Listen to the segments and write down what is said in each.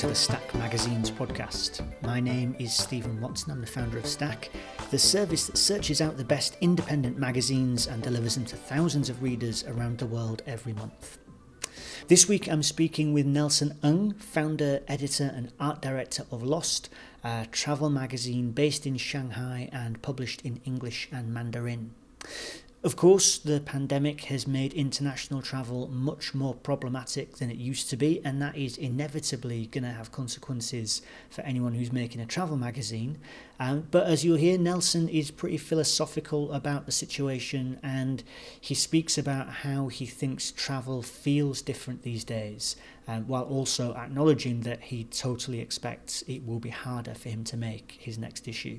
to the Stack Magazine's podcast. My name is Stephen Watson, I'm the founder of Stack, the service that searches out the best independent magazines and delivers them to thousands of readers around the world every month. This week I'm speaking with Nelson Ng, founder, editor, and art director of Lost, a travel magazine based in Shanghai and published in English and Mandarin. Of course, the pandemic has made international travel much more problematic than it used to be, and that is inevitably going to have consequences for anyone who's making a travel magazine. Um, but as you'll hear, Nelson is pretty philosophical about the situation and he speaks about how he thinks travel feels different these days, um, while also acknowledging that he totally expects it will be harder for him to make his next issue.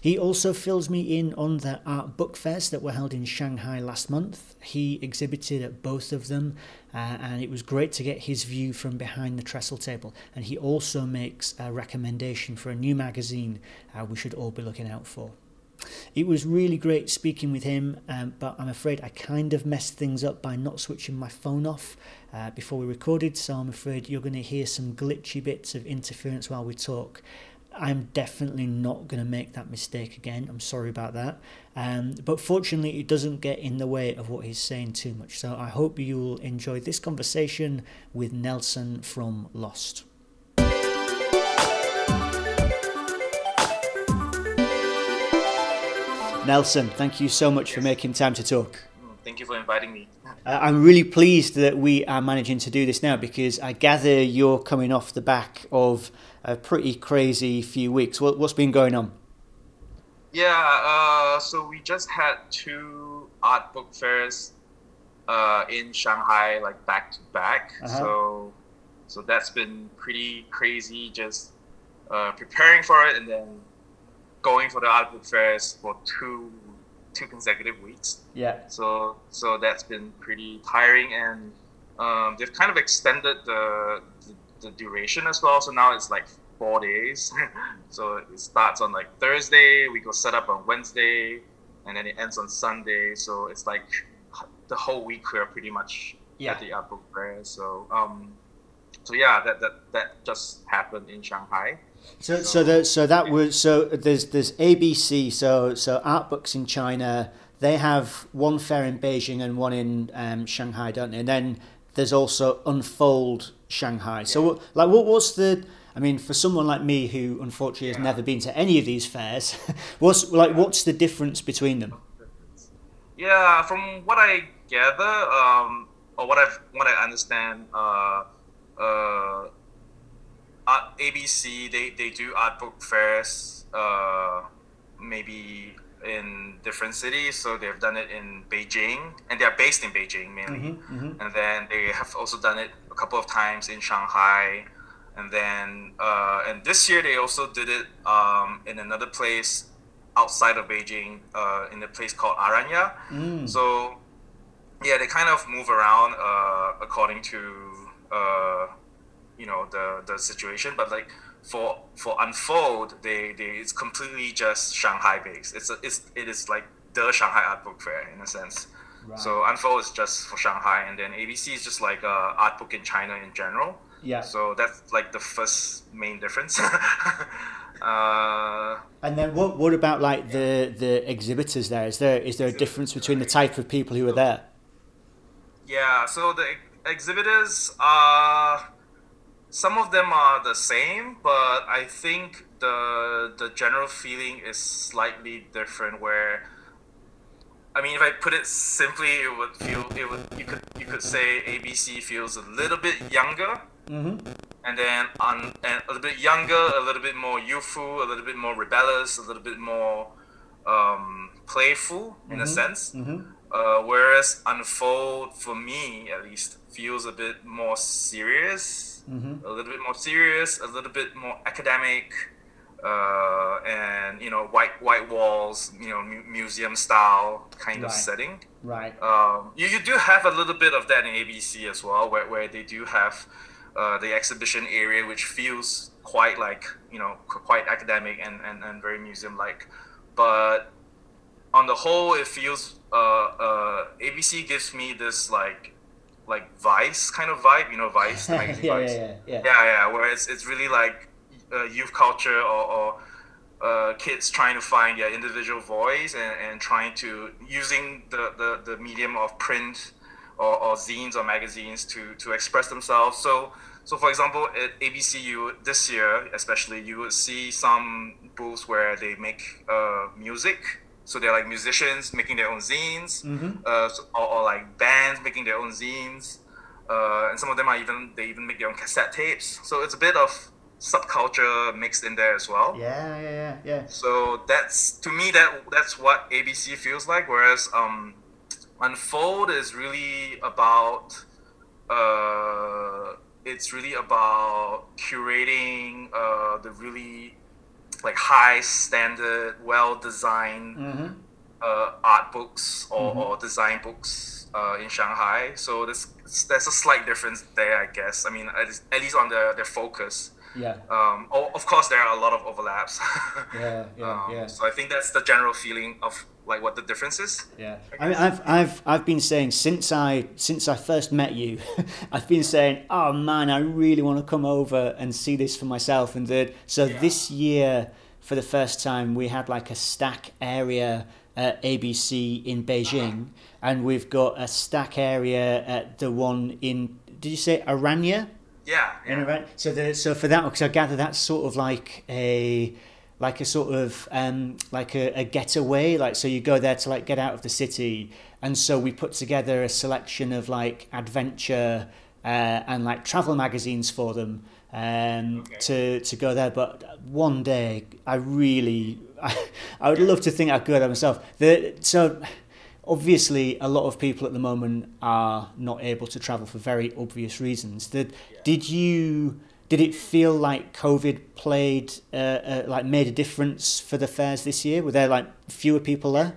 He also fills me in on the art book fairs that were held in Shanghai last month. He exhibited at both of them, uh, and it was great to get his view from behind the trestle table. And he also makes a recommendation for a new magazine uh, we should all be looking out for. It was really great speaking with him, um, but I'm afraid I kind of messed things up by not switching my phone off uh, before we recorded, so I'm afraid you're going to hear some glitchy bits of interference while we talk. I'm definitely not going to make that mistake again. I'm sorry about that. Um, but fortunately, it doesn't get in the way of what he's saying too much. So I hope you'll enjoy this conversation with Nelson from Lost. Nelson, thank you so much for making time to talk. Thank you for inviting me. Uh, I'm really pleased that we are managing to do this now because I gather you're coming off the back of a pretty crazy few weeks. What, has been going on? Yeah, uh, so we just had two art book fairs uh, in Shanghai, like back to back. Uh-huh. So, so that's been pretty crazy. Just uh, preparing for it and then going for the art book fairs for two two consecutive weeks. Yeah. So so that's been pretty tiring, and um, they've kind of extended the, the, the duration as well. So now it's like four days. so it starts on like Thursday. We go set up on Wednesday, and then it ends on Sunday. So it's like the whole week we're pretty much yeah. at the book fair. So um, so yeah, that that that just happened in Shanghai. So, so, the, so that was so. There's there's ABC. So so art books in China. They have one fair in Beijing and one in um, Shanghai, don't they? And then there's also Unfold Shanghai. So like, what what's the? I mean, for someone like me who unfortunately has yeah. never been to any of these fairs, what's like what's the difference between them? Yeah, from what I gather, um, or what I what I understand, uh, uh, art, ABC they, they do art book fairs uh, maybe in different cities. So they've done it in Beijing, and they are based in Beijing mainly. Mm-hmm, mm-hmm. And then they have also done it a couple of times in Shanghai. And then uh, and this year they also did it um, in another place outside of Beijing, uh, in a place called Aranya. Mm. So yeah, they kind of move around uh, according to uh, you know the the situation but like for for unfold they they it's completely just shanghai based. It's a, it's it is like the shanghai art book fair in a sense. Right. so unfold is just for shanghai and then abc is just like a art book in china in general. Yeah. So that's like the first main difference. Uh, and then what what about like the the exhibitors there? Is there is there a difference between the type of people who are there? Yeah so the exhibitors are some of them are the same, but I think the the general feeling is slightly different. Where I mean, if I put it simply, it would feel it would you could you could say ABC feels a little bit younger, mm-hmm. and then on and a little bit younger, a little bit more youthful, a little bit more rebellious, a little bit more um, playful in mm-hmm. a sense. Mm-hmm. Uh, whereas Unfold, for me at least, feels a bit more serious mm-hmm. a little bit more serious, a little bit more academic, uh, and you know white white walls, you know mu- museum style kind right. of setting. Right. Um, you, you do have a little bit of that in ABC as well, where, where they do have uh, the exhibition area, which feels quite like you know quite academic and, and, and very museum like, but on the whole, it feels uh, uh, ABC gives me this like like Vice kind of vibe, you know, Vice, the magazine yeah, Vice. yeah, yeah, yeah. yeah, yeah, where it's, it's really like uh, youth culture or, or uh, kids trying to find their individual voice and, and trying to using the, the, the medium of print or, or zines or magazines to, to express themselves. So so for example, at ABCU this year, especially, you would see some booths where they make uh, music. So they're like musicians making their own zines, Mhm. uh, so- or, or like bands making their own zines, uh, and some of them are even they even make their own cassette tapes. So it's a bit of subculture mixed in there as well. Yeah, yeah, yeah, yeah. So that's to me that that's what ABC feels like. Whereas um, Unfold is really about uh, it's really about curating uh, the really like high standard, well designed Mm-hmm. uh, art books or, Mhm. or design books uh, in Shanghai. So there's there's a slight difference there, I guess. I mean, at least, at least on the their focus. Yeah, Um, oh, of course, there are a lot of overlaps. yeah, yeah, Um, yeah. So I think that's the general feeling of like what the difference is. Yeah, I mean, I've, I've, I've been saying since I, since I first met you, I've been saying, oh man, I really want to come over and see this for myself. And that, so Yeah. this year, for the first time, we had like a stack area at ABC in Beijing, uh-huh. and we've got a stack area at the one in, did you say Aranya? Yeah. In yeah. Iran. So the so for that, because I gather that's sort of like a like a sort of um, like a, a getaway. Like so, you go there to like get out of the city, and so we put together a selection of like adventure uh, and like travel magazines for them um, Okay. to to go there. But one day, I really I, I would love to think I could go there myself. The so obviously a lot of people at the moment are not able to travel for very obvious reasons did did you did it feel like covid played uh, uh, like made a difference for the fairs this year were there like fewer people there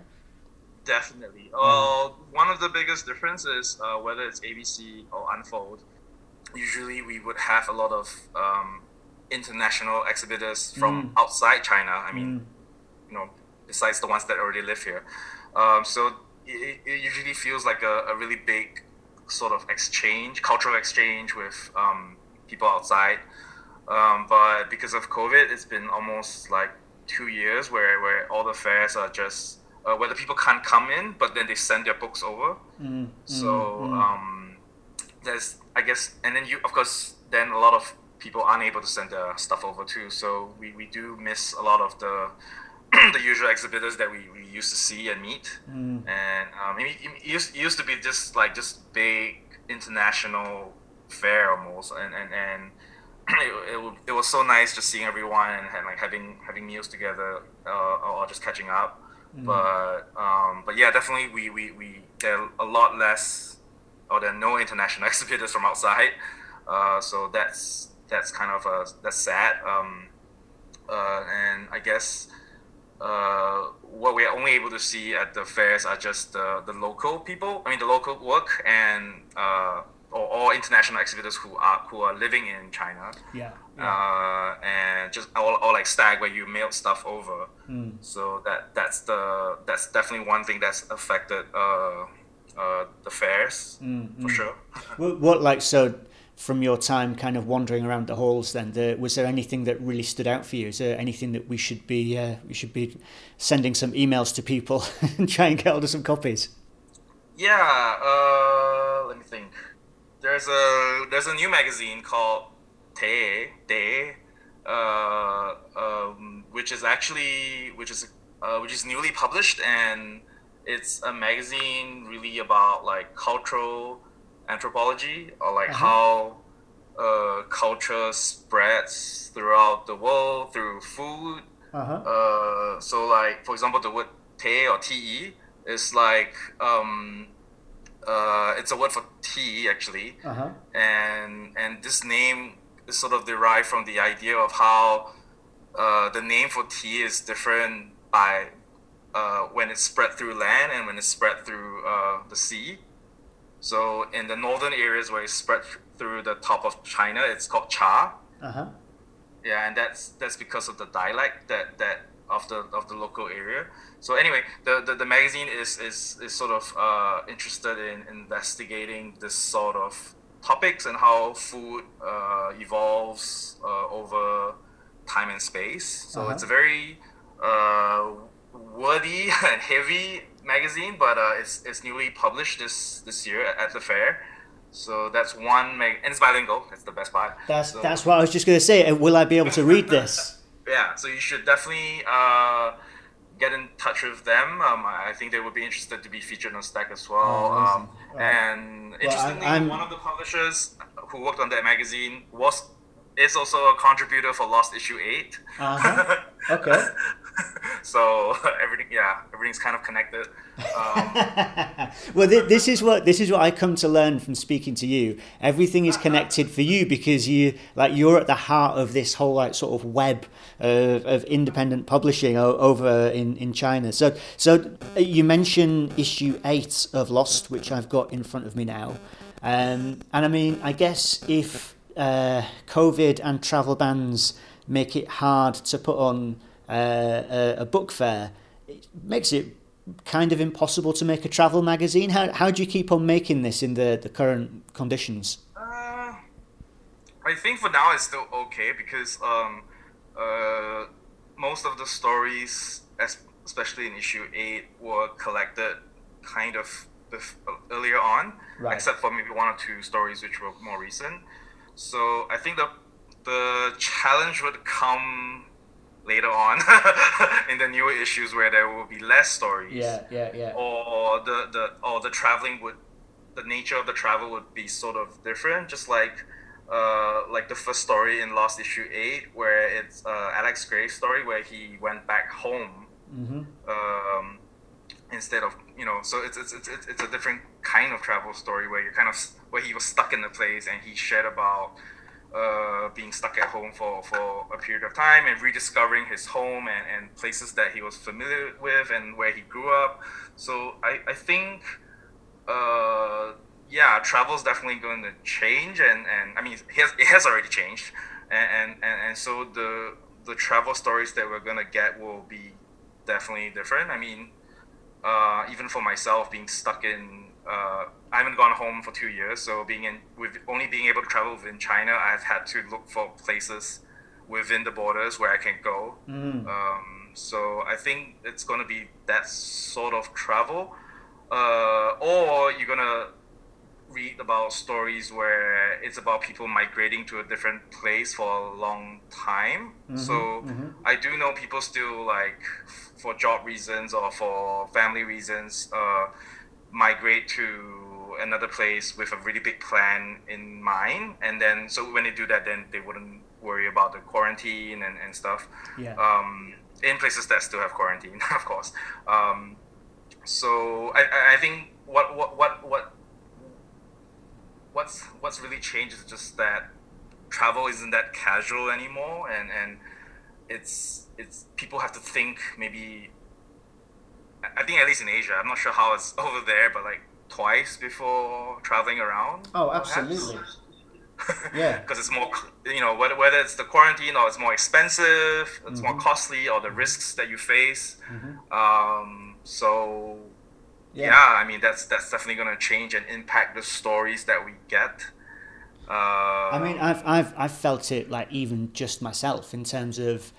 Definitely. Uh, one of the biggest differences, uh, whether it's ABC or Unfold, usually we would have a lot of um, international exhibitors from Mm. outside China. I mean, you know, besides the ones that already live here. Um, so it, it usually feels like a, a really big sort of exchange, cultural exchange with um, people outside. Um, but because of COVID, it's been almost like two years where, where all the fairs are just uh, where the people can't come in, but then they send their books over. mm, So mm, mm. um, there's, I guess, and then you, of course, then a lot of people aren't able to send their stuff over too. So we, we do miss a lot of the the usual exhibitors that we, we used to see and meet. Mm. And um, it, it used, it used to be just like just big international fair almost, and and and. It, it, it was so nice just seeing everyone and, and like having having meals together uh, or just catching up but um, but yeah, definitely we, we, we there are a lot less or there are no international exhibitors from outside. Uh, so that's that's kind of uh that's sad. Um, uh, and I guess uh, what we are only able to see at the fairs are just the, the local people. I mean the local work and uh, or, or international exhibitors who are who are living in China. yeah, yeah. Uh, and just or, or like Stack where you mail stuff over. Mm. So that that's the that's definitely one thing that's affected uh, uh, the fairs Mm, for mm. sure. What, what like so from your time kind of wandering around the halls then the, was there anything that really stood out for you is there anything that we should be uh, we should be sending some emails to people and try and get hold of some copies Yeah, uh, let me think. There's a there's a new magazine called Te Te, uh, um, which is actually which is uh, which is newly published and it's a magazine really about like cultural anthropology or like Uh-huh. how uh, culture spreads throughout the world through food uh-huh uh, so like for example the word te or te is like um, uh, it's a word for tea actually uh-huh and and this name is sort of derived from the idea of how uh, the name for tea is different by uh, when it's spread through land and when it's spread through uh, the sea. So in the northern areas where it's spread through the top of China, it's called cha. uh-huh Yeah, and that's that's because of the dialect that that of the of the local area. So anyway, the, the, the magazine is, is, is sort of uh, interested in investigating this sort of topics and how food uh, evolves uh, over time and space. So uh-huh. it's a very uh, wordy and heavy magazine, but uh, it's, it's newly published this, this year at the fair. So that's one mag- and it's bilingual. That's the best part. That's so, that's what I was just going to say. Will I be able to read this? Yeah. So you should definitely uh, get in touch with them. Um, I think they would be interested to be featured on Stack as well. Oh, um, and well, interestingly, I'm, one of the publishers who worked on that magazine was is also a contributor for Lost Issue 8 uh-huh. Okay. so everything, yeah, everything's kind of connected. Um, well, th- this is what this is what I come to learn from speaking to you. Everything is connected for you because you like you're at the heart of this whole like sort of web of, of independent publishing o- over in, in China. So so you mentioned issue eight of Lost, which I've got in front of me now, um, and I mean I guess if uh, COVID and travel bans make it hard to put on uh, a, a, book fair, it makes it kind of impossible to make a travel magazine. How, how do you keep on making this in the, the current conditions? Uh, I think for now it's still okay because um, uh, most of the stories, especially in issue 8, were collected kind of earlier on, right. except for maybe one or two stories which were more recent. So I think the the challenge would come later on in the newer issues where there will be less stories. Yeah, yeah, yeah. Or the the or the traveling would the nature of the travel would be sort of different, just like uh, like the first story in Lost Issue Eight, where it's uh, Alex Gray's story where he went back home mm-hmm. um, instead of you know. So it's, it's it's it's a different kind of travel story where you're kind of where he was stuck in the place and he shared about uh, being stuck at home for, for a period of time and rediscovering his home and, and places that he was familiar with and where he grew up. So I, I think, uh, yeah, travel is definitely going to change. And, and I mean, it has, it has already changed. And, and, and so the, the travel stories that we're going to get will be definitely different. I mean, uh, even for myself, being stuck in uh, I haven't gone home for two years, so being in with only being able to travel within China, I've had to look for places within the borders where I can go. Mm. Um, so I think it's going to be that sort of travel, uh, or you're gonna read about stories where it's about people migrating to a different place for a long time. Mm-hmm, so mm-hmm. I do know people still like for job reasons or for family reasons. Uh, migrate to another place with a really big plan in mind and then so when they do that then they wouldn't worry about the quarantine and, and stuff yeah. um, in places that still have quarantine of course um, so I, I think what what what what what's what's really changed is just that travel isn't that casual anymore and and it's it's people have to think maybe I think at least in Asia, I'm not sure how it's over there, but like twice before traveling around. Oh, absolutely. yeah. Because it's more, you know, whether, whether it's the quarantine or it's more expensive, it's mm-hmm. more costly, or the risks that you face. Mm-hmm. Um, so, yeah. yeah. I mean, that's that's definitely going to change and impact the stories that we get. Uh, I mean, I've I've I've felt it like even just myself in terms of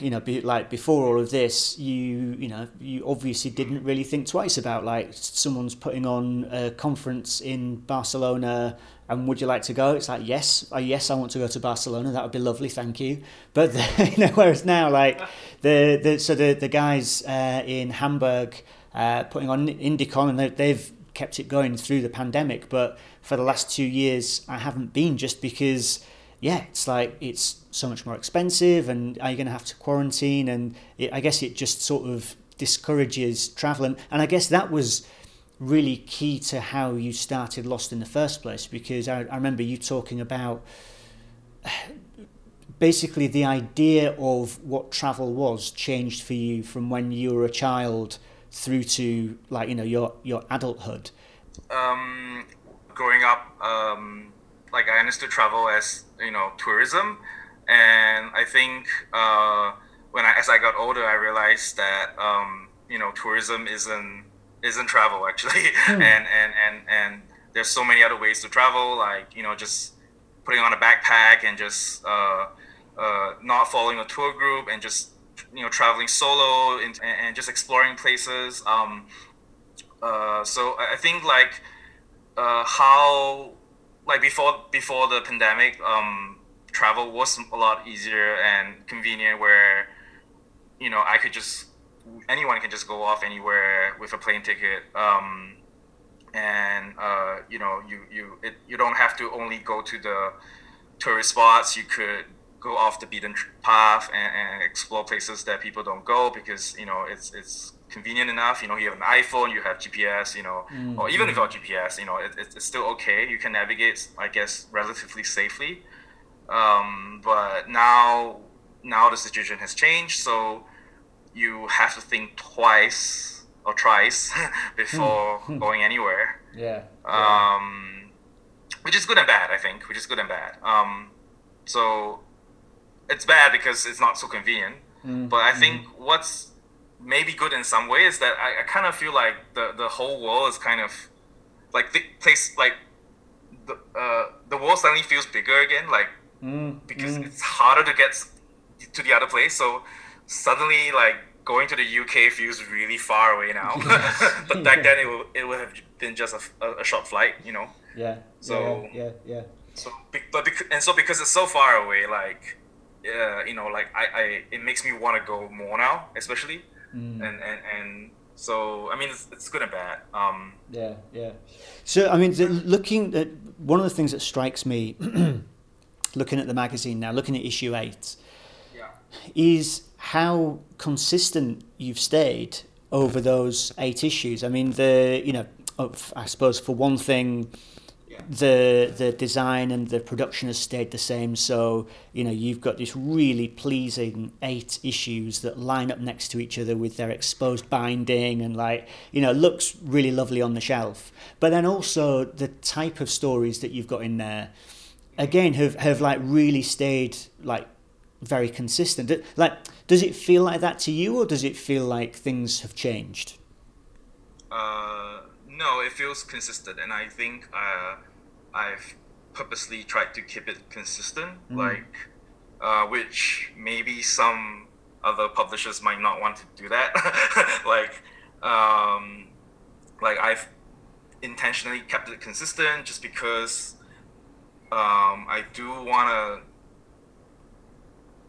you know, be, like before all of this, you you know, you obviously didn't really think twice about like someone's putting on a conference in Barcelona, and would you like to go? It's like yes, uh, yes, I want to go to Barcelona. That would be lovely, thank you. But the, you know, whereas now, like the the so the the guys uh, in Hamburg uh, putting on IndieCon, and they, they've kept it going through the pandemic. But for the last two years, I haven't been just because yeah, it's like it's so much more expensive, and are you going to have to quarantine? And it, I guess it just sort of discourages travel, and, and I guess that was really key to how you started Lost in the first place, because I, I remember you talking about basically the idea of what travel was changed for you from when you were a child through to like you know your your adulthood. Um, growing up. Um like I understood travel as you know tourism, and I think uh, when I as I got older, I realized that um, you know tourism isn't isn't travel actually, hmm. and and and and there's so many other ways to travel, like you know just putting on a backpack and just uh, uh, not following a tour group and just you know traveling solo and, and just exploring places. Um, uh, so I think like uh, how like before before the pandemic, um, travel was a lot easier and convenient. Where you know I could just anyone can just go off anywhere with a plane ticket. Um, and uh, you know you you it, you don't have to only go to the tourist spots. You could go off the beaten path and, and explore places that people don't go because you know it's it's convenient enough. You know, you have an iPhone, you have GPS, you know, mm-hmm. or even without GPS, you know, it, it's still okay. You can navigate, I guess, relatively safely. Um, but now, now the situation has changed, so you have to think twice or thrice before hmm. going anywhere. Yeah. Um, which is good and bad, I think. Which is good and bad. Um, so it's bad because it's not so convenient. Mm. But I think mm. what's maybe good in some ways that I, I kind of feel like the, the whole world is kind of like the place like the uh, the world suddenly feels bigger again like mm. because mm. it's harder to get to the other place so suddenly like going to the UK feels really far away now but back then it would, it would have been just a, a short flight you know yeah so yeah yeah, yeah. so but and so because it's so far away like yeah, you know, like I, I it makes me want to go more now, especially mm. and and and so I mean it's, it's good and bad. Um, yeah, yeah. So I mean, the, looking at one of the things that strikes me, looking at the magazine now, looking at issue eight, yeah. is how consistent you've stayed over those eight issues. I mean, the you know, I suppose for one thing the the design and the production has stayed the same. So you know you've got this really pleasing eight issues that line up next to each other with their exposed binding and like you know looks really lovely on the shelf. But then also the type of stories that you've got in there, again have have like really stayed like very consistent. Like does it feel like that to you, or does it feel like things have changed? Uh, no, it feels consistent, and I think. Uh, I've purposely tried to keep it consistent, mm. like uh, which maybe some other publishers might not want to do that. like, um, like I've intentionally kept it consistent just because um, I do want to.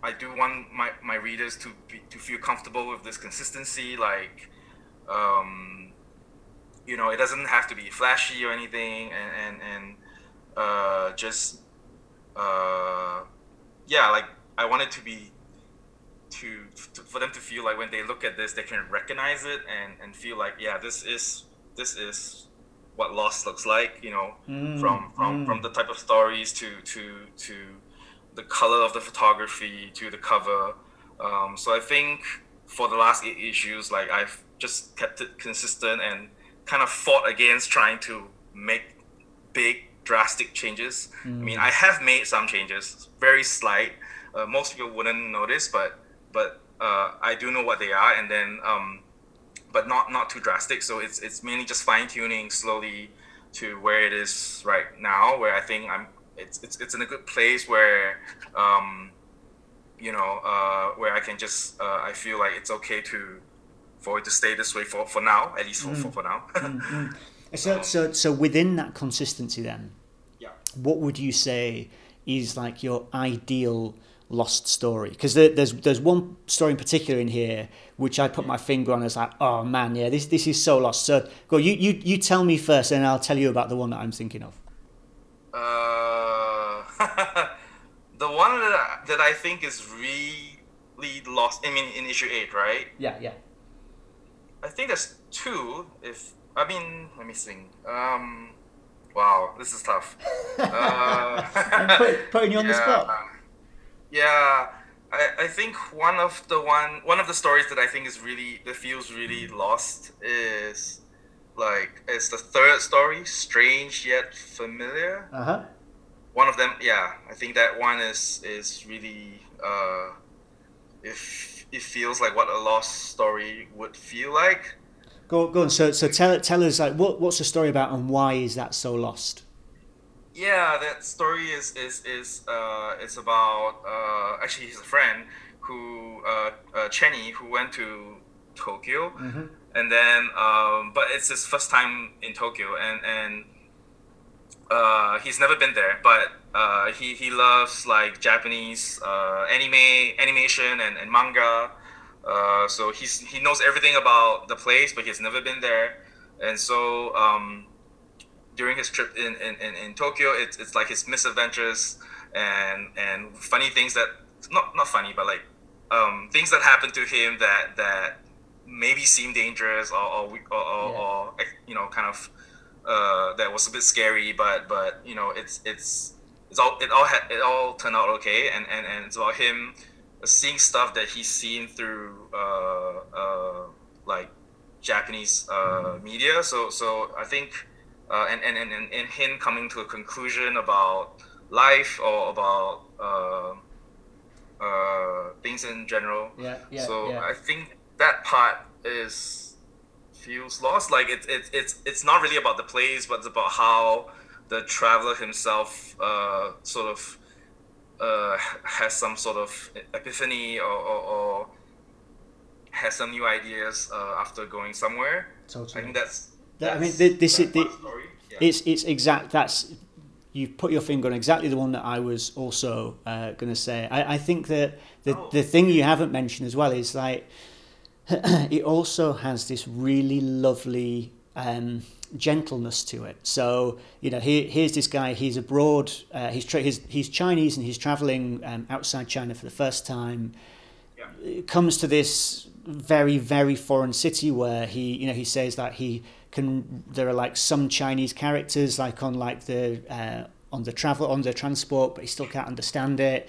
I do want my, my readers to be, to feel comfortable with this consistency. Like, um, you know, it doesn't have to be flashy or anything, and and, and uh, just uh, yeah, like I wanted to be to, to, for them to feel like when they look at this, they can recognize it and and feel like yeah, this is this is what Lost looks like. You know, mm, from from mm. from the type of stories to to to the color of the photography to the cover. Um, so I think for the last eight issues, like I've just kept it consistent and kind of fought against trying to make big drastic changes. Mm. I mean, I have made some changes, very slight. Uh, most people wouldn't notice, but but uh, I do know what they are, and then um, but not not too drastic. So it's it's mainly just fine tuning slowly to where it is right now, where I think I'm. It's it's, it's in a good place where. Um, you know, uh, where I can just, uh, I feel like it's okay to, for it to stay this way for, for now, at least for, mm. for, for now. mm-hmm. So, so, so within that consistency, then, yeah, what would you say is like your ideal lost story? Because there, there's there's one story in particular in here which I put my finger on as like, oh man, yeah, this this is so lost. So, go, you you you tell me first, and I'll tell you about the one that I'm thinking of. Uh, the one that I, that I think is really lost. I mean, in issue eight, right? Yeah, yeah. I think there's two. If I mean, let me think. Um, wow, this is tough. uh, put, putting you on yeah, the spot. Yeah, I, I think one of the one one of the stories that I think is really that feels really lost is like it's the third story, strange yet familiar. Uh huh. One of them, yeah, I think that one is is really uh, if it feels like what a lost story would feel like. Go, go on. So, so tell tell us like what what's the story about and why is that so lost? Yeah, that story is is is uh, it's about uh, actually he's a friend who uh, uh Chenny who went to Tokyo, mm-hmm. and then um, but it's his first time in Tokyo, and and uh, he's never been there, but uh, he he loves like Japanese uh, anime, animation, and, and manga. Uh, so he's he knows everything about the place, but he's never been there. And so um, during his trip in, in, in, in Tokyo, it's, it's like his misadventures and and funny things that not not funny, but like um, things that happened to him that that maybe seem dangerous or or, or, or, yeah. or you know kind of uh, that was a bit scary, but but you know it's it's it's all it all had it all turned out okay, and and, and it's about him seeing stuff that he's seen through uh, uh, like Japanese uh, media. So so I think uh, and, and and and him coming to a conclusion about life or about uh, uh, things in general. Yeah, yeah. So yeah. I think that part is feels lost. Like it's it's it's it's not really about the place, but it's about how the traveler himself uh, sort of uh, has some sort of epiphany or, or, or has some new ideas uh, after going somewhere. Totally. I think that's. That, I mean, this is the, yeah. it's it's exact. That's you've put your finger on exactly the one that I was also uh, going to say. I, I think that the oh. the thing you haven't mentioned as well is like it also has this really lovely um, gentleness to it. So you know, here, here's this guy. He's abroad. Uh, he's, tra- he's he's Chinese and he's traveling um, outside China for the first time. Yeah. Comes to this very very foreign city where he you know he says that he can. There are like some Chinese characters like on like the uh, on the travel on the transport, but he still can't understand it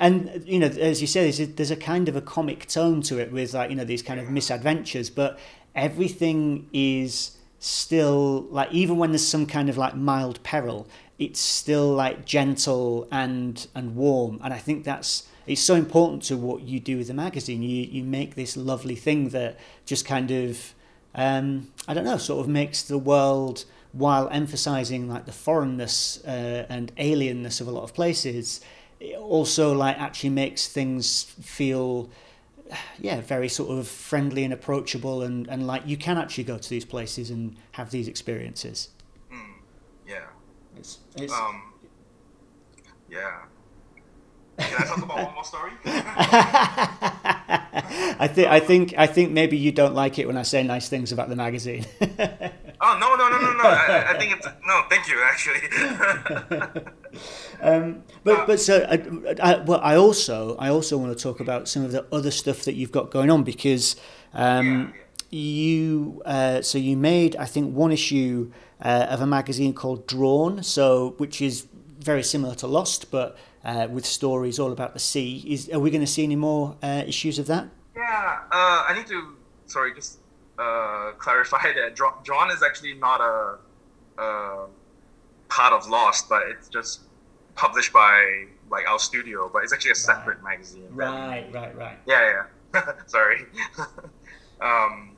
and you know, as you say, there's a, there's a kind of a comic tone to it with like you know these kind of misadventures, but everything is still like even when there's some kind of like mild peril, it's still like gentle and and warm, and I think that's it's so important to what you do with the magazine. You you make this lovely thing that just kind of um, I don't know, sort of makes the world while emphasizing like the foreignness uh, and alienness of a lot of places it also like actually makes things feel yeah very sort of friendly and approachable and, and like you can actually go to these places and have these experiences. Mm, yeah. It's, it's um yeah. Can I talk about one more story? I think I think I think maybe you don't like it when I say nice things about the magazine. oh no no no no no! I, I think it's no. Thank you, actually. um, but but so I, I, well, I also I also want to talk about some of the other stuff that you've got going on because um, yeah, yeah. you uh, so you made I think one issue uh, of a magazine called Drawn, so which is very similar to Lost, but uh, with stories all about the sea. Is are we going to see any more uh, issues of that? Yeah, uh, I need to sorry just uh, clarify that Drawn is actually not a, a part of Lost, but it's just published by like our studio, but it's actually a separate right. magazine. Right, right, right. Yeah, yeah. Sorry. um,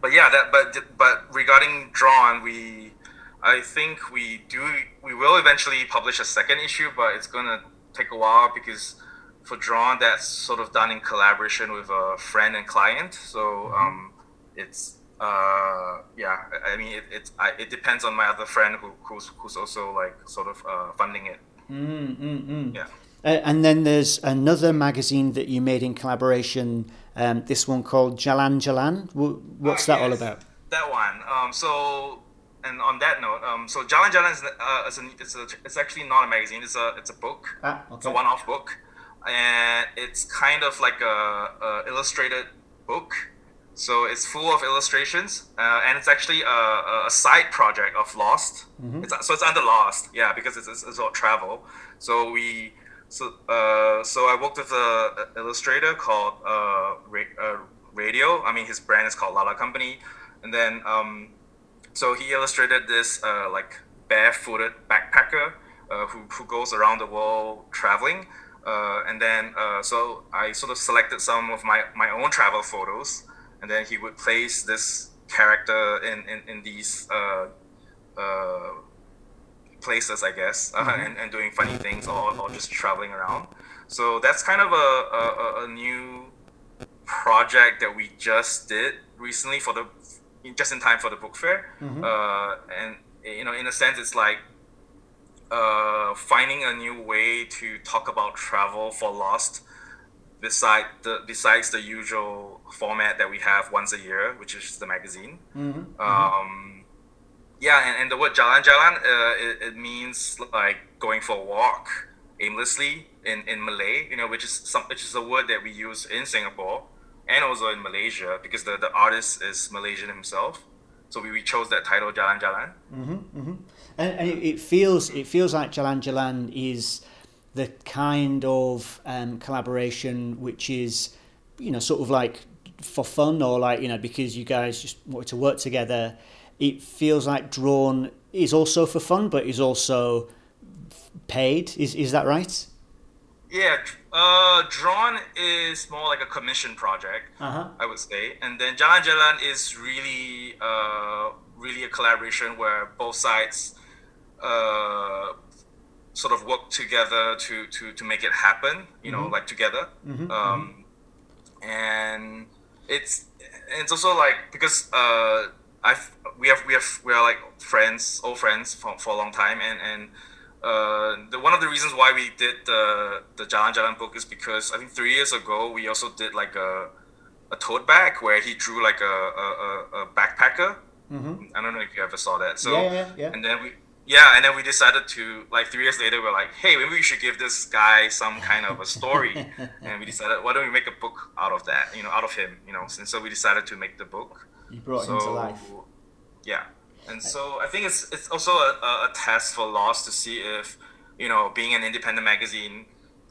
but yeah, that but but regarding Drawn, we I think we do we will eventually publish a second issue, but it's gonna take a while because for Drawn that's sort of done in collaboration with a friend and client. So mm-hmm. um, it's uh, yeah, I mean, it it, I, it depends on my other friend who, who's who's also like sort of uh, funding it. Mm, mm, mm. Yeah. Uh, and then there's another magazine that you made in collaboration. Um, this one called Jalan Jalan. What's that yes, all about? That one. Um, so, and on that note, um, so Jalan Jalan is, uh, is a, it's, a, it's actually not a magazine. It's a it's a book. Ah, okay. It's a one-off book, and it's kind of like a, a illustrated book so it's full of illustrations, uh, and it's actually a, a, side project of Lost. Mm-hmm. It's, so it's under Lost, yeah, because it's, it's, it's about travel. So we, so uh, so I worked with a, illustrator called uh, Ra- uh, Radio. I mean, his brand is called Lala Company, and then um, so he illustrated this uh, like barefooted backpacker uh, who who goes around the world traveling. Uh, and then uh, so I sort of selected some of my, my own travel photos, and then he would place this character in in, in these uh, uh, places, I guess, uh, mm-hmm. and, and doing funny things or, or just traveling around. So that's kind of a, a, a new project that we just did recently for the just in time for the book fair. Mm-hmm. Uh, and you know, in a sense, it's like uh, finding a new way to talk about travel for Lost, beside the besides the usual format that we have once a year, which is the magazine. Mm-hmm. Um, yeah, and, and the word jalan jalan, uh, it, it means like going for a walk aimlessly in, in Malay, you know, which is some which is a word that we use in Singapore and also in Malaysia because the, the artist is Malaysian himself. So we, we chose that title, Jalan Jalan. Mm-hmm, mm-hmm. And, and it, feels it feels like Jalan Jalan is the kind of um, collaboration which is, you know, sort of like for fun or like you know because you guys just wanted to work together. It feels like Drawn is also for fun, but is also paid. Is is that right? Yeah, uh, Drawn is more like a commission project, uh-huh. I would say, and then Jalan Jalan is really, uh, really a collaboration where both sides, uh, sort of work together to to to make it happen. You know, mm-hmm. like together. Mm-hmm, um, mm-hmm. and it's it's also like because uh, I've we have we have we are like friends, old friends for, for a long time, and and uh, the one of the reasons why we did the the Jalan Jalan book is because I think three years ago we also did like a a tote bag where he drew like a a, a backpacker. Mm-hmm. I don't know if you ever saw that. So yeah, yeah, yeah. and then we yeah, and then we decided to like three years later we're like, hey, maybe we should give this guy some kind of a story, and we decided why don't we make a book out of that, you know, out of him, you know, and so we decided to make the book. You brought so, him to life. Yeah and so I think it's it's also a, a test for Lost to see if you know being an independent magazine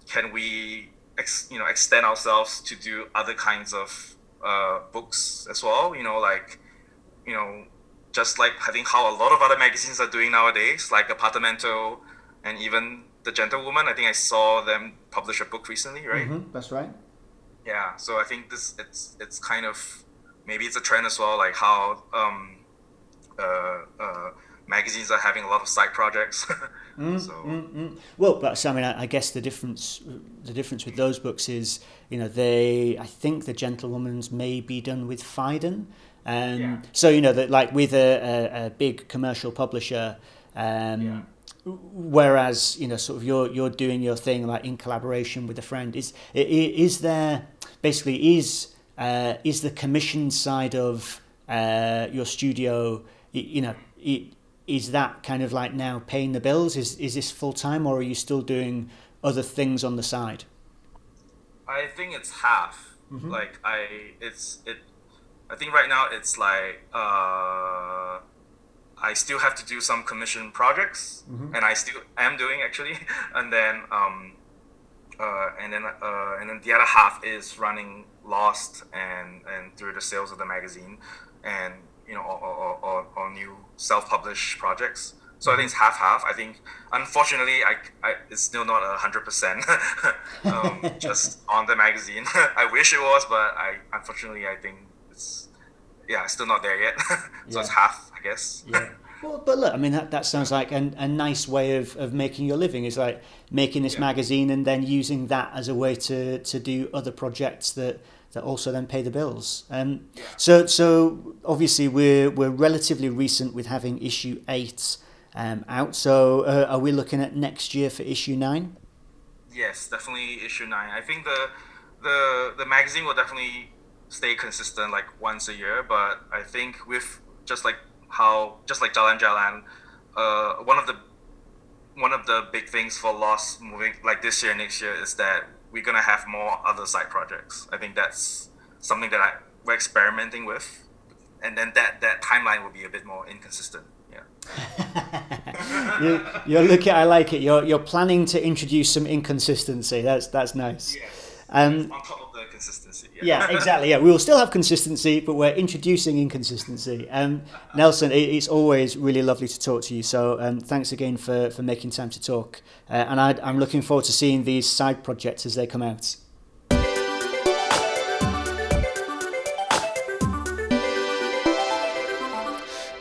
can we ex, you know extend ourselves to do other kinds of uh, books as well? You know like you know just like I think how a lot of other magazines are doing nowadays like Apartamento and even the Gentlewoman. I think I saw them publish a book recently right? Mm-hmm, that's right. Yeah. So I think this it's it's kind of maybe it's a trend as well like how um, magazines are having a lot of side projects. mm, so. mm, mm. Well, but I mean, I, I, guess the difference the difference with those books is, you know, they I think the Gentlewoman's may be done with Phaidon, Um, yeah. So you know that like with a, a, a big commercial publisher. Um, yeah. Whereas you know, sort of you're you're doing your thing like in collaboration with a friend. Is is there basically is uh, is the commission side of uh, your studio you know, is that kind of like now paying the bills? Is is this full time, or are you still doing other things on the side? I think it's half. Mm-hmm. Like I, it's it. I think right now it's like uh, I still have to do some commission projects, mm-hmm. and I still am doing actually, and then um, uh, and then uh, and then the other half is running Lost and and through the sales of the magazine, and you know, or, or, or, or new self-published projects. So I think it's half half. I think unfortunately, I, I it's still not a hundred percent um, just on the magazine. I wish it was, but I unfortunately I think it's yeah, still not there yet. so yeah. it's half, I guess. yeah. Well, but look, I mean that, that sounds like a, a nice way of, of making your living. Is like making this yeah. magazine and then using that as a way to to do other projects that that also then pay the bills. Um, so, so obviously we're we're relatively recent with having issue eight um, out. So, uh, are we looking at next year for issue nine? Yes, definitely issue nine. I think the the the magazine will definitely stay consistent, like once a year. But I think with just like how just like Jalan Jalan, uh, one of the one of the big things for Lost moving like this year and next year is that we're gonna have more other side projects. I think that's something that I, we're experimenting with, and then that that timeline will be a bit more inconsistent. Yeah. you're, you're looking. I like it. You're you're planning to introduce some inconsistency. That's that's nice. Yes. Um, on top of the consistency. Yeah. yeah. exactly. Yeah, we will still have consistency, but we're introducing inconsistency. Um, Nelson, it, it's always really lovely to talk to you. So um, thanks again for, for making time to talk. Uh, and I, I'm looking forward to seeing these side projects as they come out.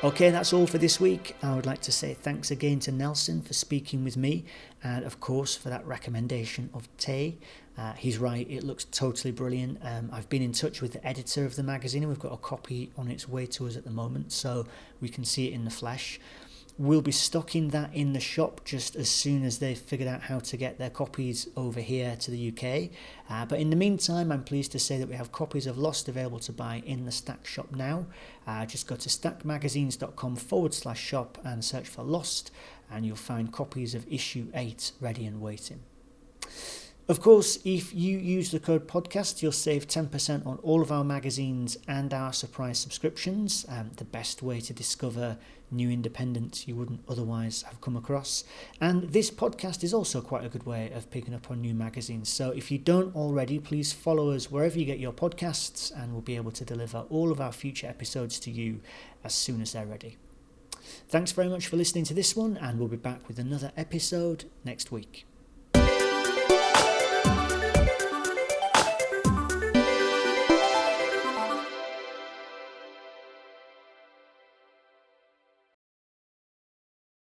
Okay, that's all for this week. I would like to say thanks again to Nelson for speaking with me and, of course, for that recommendation of Tay. Uh, he's right, it looks totally brilliant. Um, I've been in touch with the editor of the magazine and we've got a copy on its way to us at the moment, so we can see it in the flesh. We'll be stocking that in the shop just as soon as they've figured out how to get their copies over here to the UK. Uh, but in the meantime, I'm pleased to say that we have copies of Lost available to buy in the Stack shop now. Uh, just go to stackmagazines.com forward slash shop and search for Lost, and you'll find copies of issue 8 ready and waiting. Of course, if you use the code podcast, you'll save 10% on all of our magazines and our surprise subscriptions. Um, the best way to discover new independents you wouldn't otherwise have come across. And this podcast is also quite a good way of picking up on new magazines. So if you don't already, please follow us wherever you get your podcasts, and we'll be able to deliver all of our future episodes to you as soon as they're ready. Thanks very much for listening to this one, and we'll be back with another episode next week.